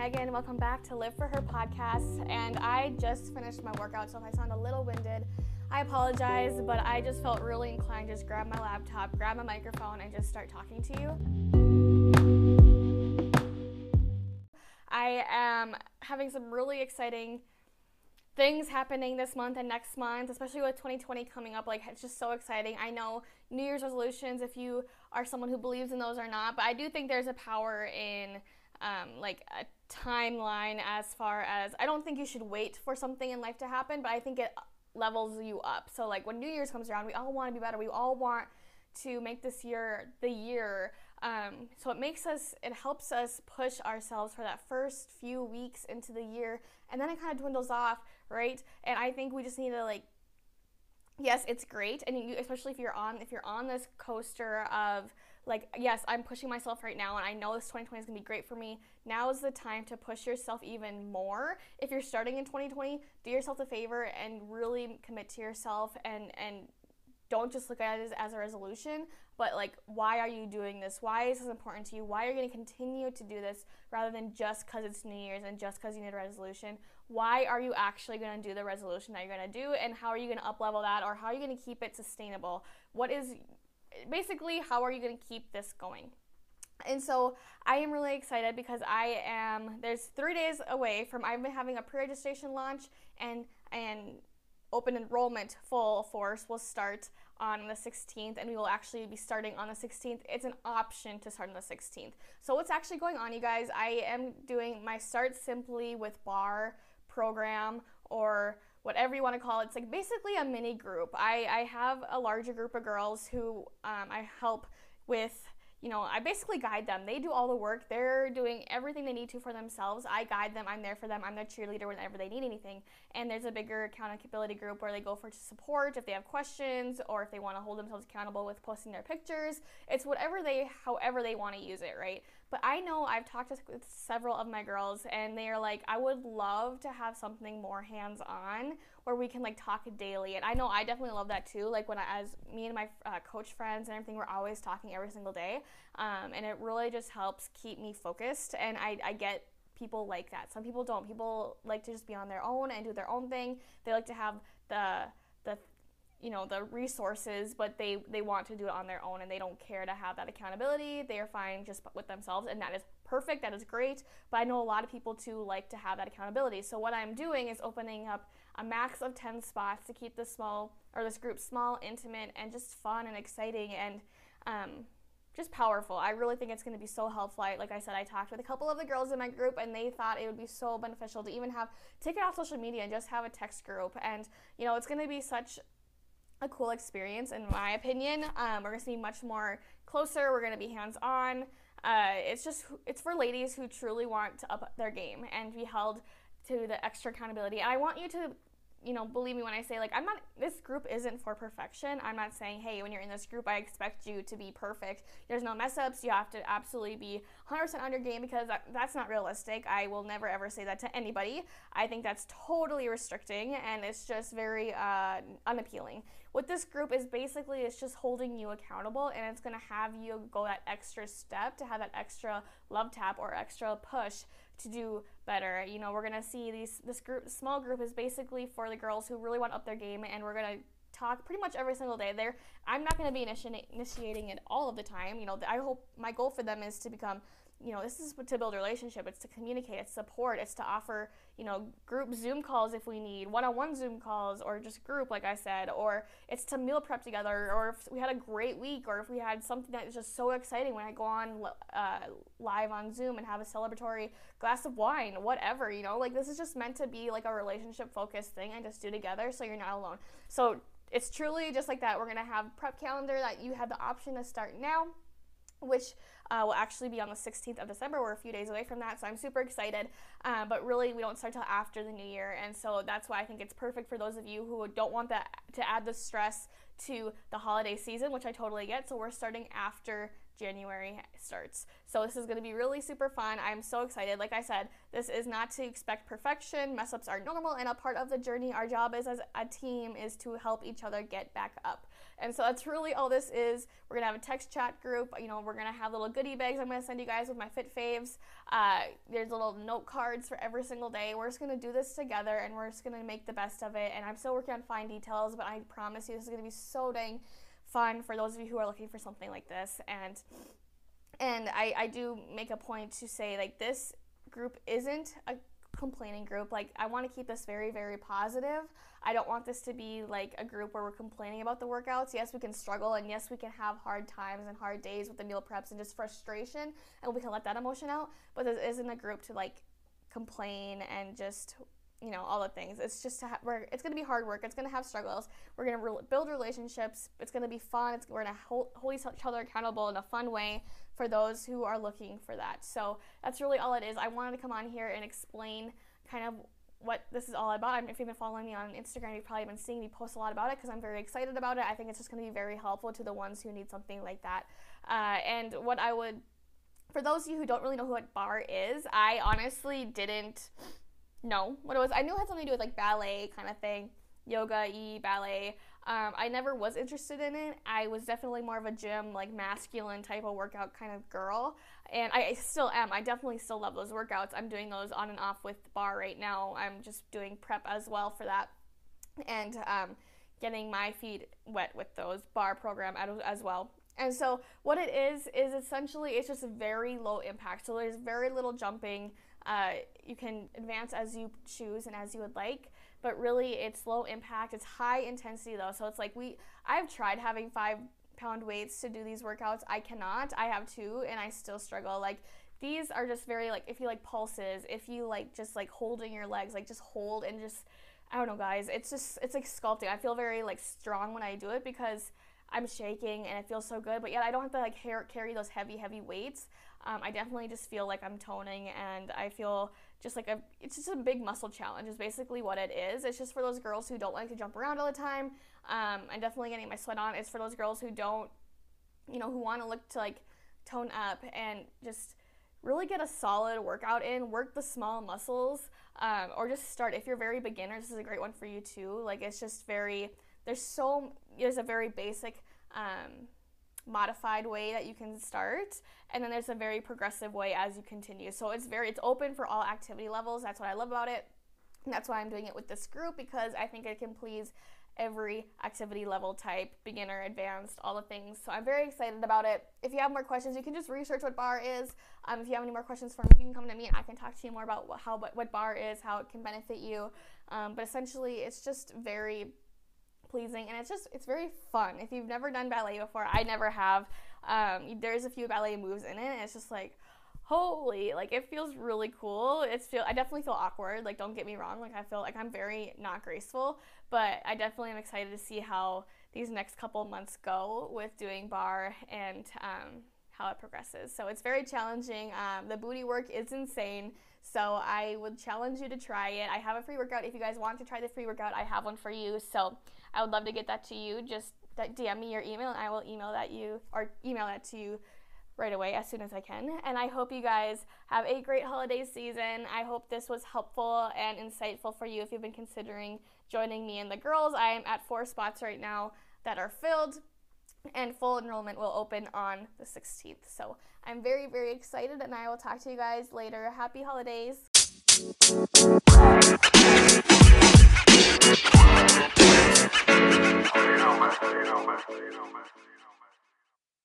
Megan. Welcome back to Live for Her podcast. And I just finished my workout, so if I sound a little winded, I apologize, but I just felt really inclined to just grab my laptop, grab my microphone, and just start talking to you. I am having some really exciting things happening this month and next month, especially with 2020 coming up. Like, it's just so exciting. I know New Year's resolutions, if you are someone who believes in those or not, but I do think there's a power in um, like a timeline as far as I don't think you should wait for something in life to happen, but I think it levels you up. So, like, when New Year's comes around, we all want to be better. We all want to make this year the year. Um, so it makes us, it helps us push ourselves for that first few weeks into the year, and then it kind of dwindles off right? And I think we just need to like yes, it's great, and you, especially if you're on if you're on this coaster of like yes, I'm pushing myself right now, and I know this 2020 is gonna be great for me. Now is the time to push yourself even more. If you're starting in 2020, do yourself a favor and really commit to yourself and and don't just look at it as, as, a resolution, but like, why are you doing this? Why is this important to you? Why are you going to continue to do this rather than just because it's New Year's and just because you need a resolution? why are you actually going to do the resolution that you're going to do and how are you going to up level that or how are you going to keep it sustainable what is basically how are you going to keep this going and so I am really excited because I am there's three days away from I've been having a pre-registration launch and and open enrollment full force will start on the 16th and we will actually be starting on the 16th. It's an option to start on the 16th. So what's actually going on you guys? I am doing my start simply with Barre program or whatever you want to call it. It's like basically a mini group. I, I have a larger group of girls who um, I help with you know, I basically guide them. They do all the work. They're doing everything they need to for themselves. I guide them. I'm there for them. I'm their cheerleader whenever they need anything. And there's a bigger accountability group where they go for support if they have questions or if they want to hold themselves accountable with posting their pictures. It's whatever they, however they want to use it, right? But I know I've talked with several of my girls and they are like, I would love to have something more hands on where we can like talk daily. And I know I definitely love that too. Like when I, as me and my uh, coach friends and everything, we're always talking every single day. Um, and it really just helps keep me focused. And I, I get people like that. Some people don't. People like to just be on their own and do their own thing. They like to have the the you know the resources but they they want to do it on their own and they don't care to have that accountability they are fine just with themselves and that is perfect that is great but i know a lot of people too like to have that accountability so what i'm doing is opening up a max of 10 spots to keep this small or this group small, intimate, and just fun and exciting and um, just powerful. I really think it's going to be so helpful. I, like I said, I talked with a couple of the girls in my group, and they thought it would be so beneficial to even have take it off social media and just have a text group. And you know, it's going to be such a cool experience, in my opinion. Um, we're going to be much more closer. We're going to be hands on. Uh, it's just it's for ladies who truly want to up their game and be held to the extra accountability. And I want you to you know, believe me when I say, like, I'm not, this group isn't for perfection. I'm not saying, hey, when you're in this group, I expect you to be perfect. There's no mess ups. You have to absolutely be 100% on your game because that, that's not realistic. I will never ever say that to anybody. I think that's totally restricting and it's just very uh, unappealing. What this group is basically, it's just holding you accountable and it's going to have you go that extra step to have that extra love tap or extra push to do better. You know, we're gonna see these this group small group is basically for the girls who really want up their game, and we're gonna talk pretty much every single day. There, I'm not gonna be initi- initiating it all of the time. You know, I hope my goal for them is to become you know, this is to build a relationship. It's to communicate. It's support. It's to offer, you know, group Zoom calls if we need, one-on-one Zoom calls, or just group, like I said. Or it's to meal prep together. Or if we had a great week, or if we had something that is just so exciting when I go on uh, live on Zoom and have a celebratory glass of wine, whatever. You know, like this is just meant to be like a relationship-focused thing and just do together, so you're not alone. So it's truly just like that. We're gonna have prep calendar that you have the option to start now which uh, will actually be on the 16th of December. We're a few days away from that, so I'm super excited. Uh, but really, we don't start till after the new year, and so that's why I think it's perfect for those of you who don't want that to add the stress to the holiday season, which I totally get. So we're starting after January starts. So this is going to be really super fun. I'm so excited. Like I said, this is not to expect perfection. Mess ups are normal and a part of the journey. Our job is as a team is to help each other get back up. And so that's really all this is. We're gonna have a text chat group. You know, we're gonna have little goodie bags. I'm gonna send you guys with my fit faves. Uh, there's little note cards for every single day. We're just gonna do this together, and we're just gonna make the best of it. And I'm still working on fine details, but I promise you, this is gonna be so dang fun for those of you who are looking for something like this. And and I, I do make a point to say like this group isn't a complaining group. Like, I want to keep this very, very positive. I don't want this to be like a group where we're complaining about the workouts. Yes, we can struggle, and yes, we can have hard times and hard days with the meal preps and just frustration, and we can let that emotion out. But this isn't a group to like complain and just you know all the things. It's just to ha- we're, it's going to be hard work. It's going to have struggles. We're going to re- build relationships. It's going to be fun. It's, we're going to hold, hold each other accountable in a fun way for those who are looking for that. So that's really all it is. I wanted to come on here and explain kind of what this is all about. if you've been following me on Instagram, you've probably been seeing me post a lot about it because I'm very excited about it. I think it's just going to be very helpful to the ones who need something like that. Uh, and what I would, for those of you who don't really know who what barre is, I honestly didn't know what it was. I knew it had something to do with like ballet kind of thing, yoga, e ballet. Um, I never was interested in it. I was definitely more of a gym, like masculine type of workout kind of girl. And I still am. I definitely still love those workouts. I'm doing those on and off with barre right now. I'm just doing prep as well for that. And um, getting my feet wet with those barre program as well. And so what it is is essentially it's just very low impact. So there's very little jumping. Uh, you can advance as you choose and as you would like, but really it's low impact. It's high intensity though. So it's like we I've tried having five pound weights to do these workouts. I cannot. I have two and I still struggle. Like these are just very like if you like pulses, if you like just like holding your legs, like just hold and just I don't know guys. It's just it's like sculpting. I feel very like strong when I do it because I'm shaking and it feels so good, but yet I don't have to like carry those heavy, heavy weights. Um, I definitely just feel like I'm toning and I feel just like a, it's just a big muscle challenge is basically what it is. It's just for those girls who don't like to jump around all the time. Um, I'm definitely getting my sweat on. It's for those girls who don't, you know, who want to look to like tone up and just really get a solid workout in, work the small muscles, um, or just start. If you're very beginner, this is a great one for you too. Like it's just very, there's so, there's a very basic, um, modified way that you can start and then there's a very progressive way as you continue. So it's very it's open for all activity levels. That's what i love about it. And that's why i'm doing it with this group because i think it can please every activity level type beginner advanced all the things. So i'm very excited about it. If you have more questions you can just research what barre is. Um, if you have any more questions for me you can come to me and i can talk to you more about what, how what barre is how it can benefit you. Um, but essentially it's just very pleasing and it's just it's very fun if you've never done ballet before i never have um, there's a few ballet moves in it and it's just like holy like it feels really cool it's feel i definitely feel awkward like don't get me wrong like i feel like i'm very not graceful but i definitely am excited to see how these next couple months go with doing barre and um, how it progresses so it's very challenging um, the booty work is insane so I would challenge you to try it. I have a free workout. If you guys want to try the free workout, I have one for you. So I would love to get that to you. Just DM me your email and I will email that you or email that to you right away as soon as I can. And I hope you guys have a great holiday season. I hope this was helpful and insightful for you if you've been considering joining me and the girls. I am at four spots right now that are filled and full enrollment will open on the 16th. So I'm very, very excited, and I will talk to you guys later. Happy holidays.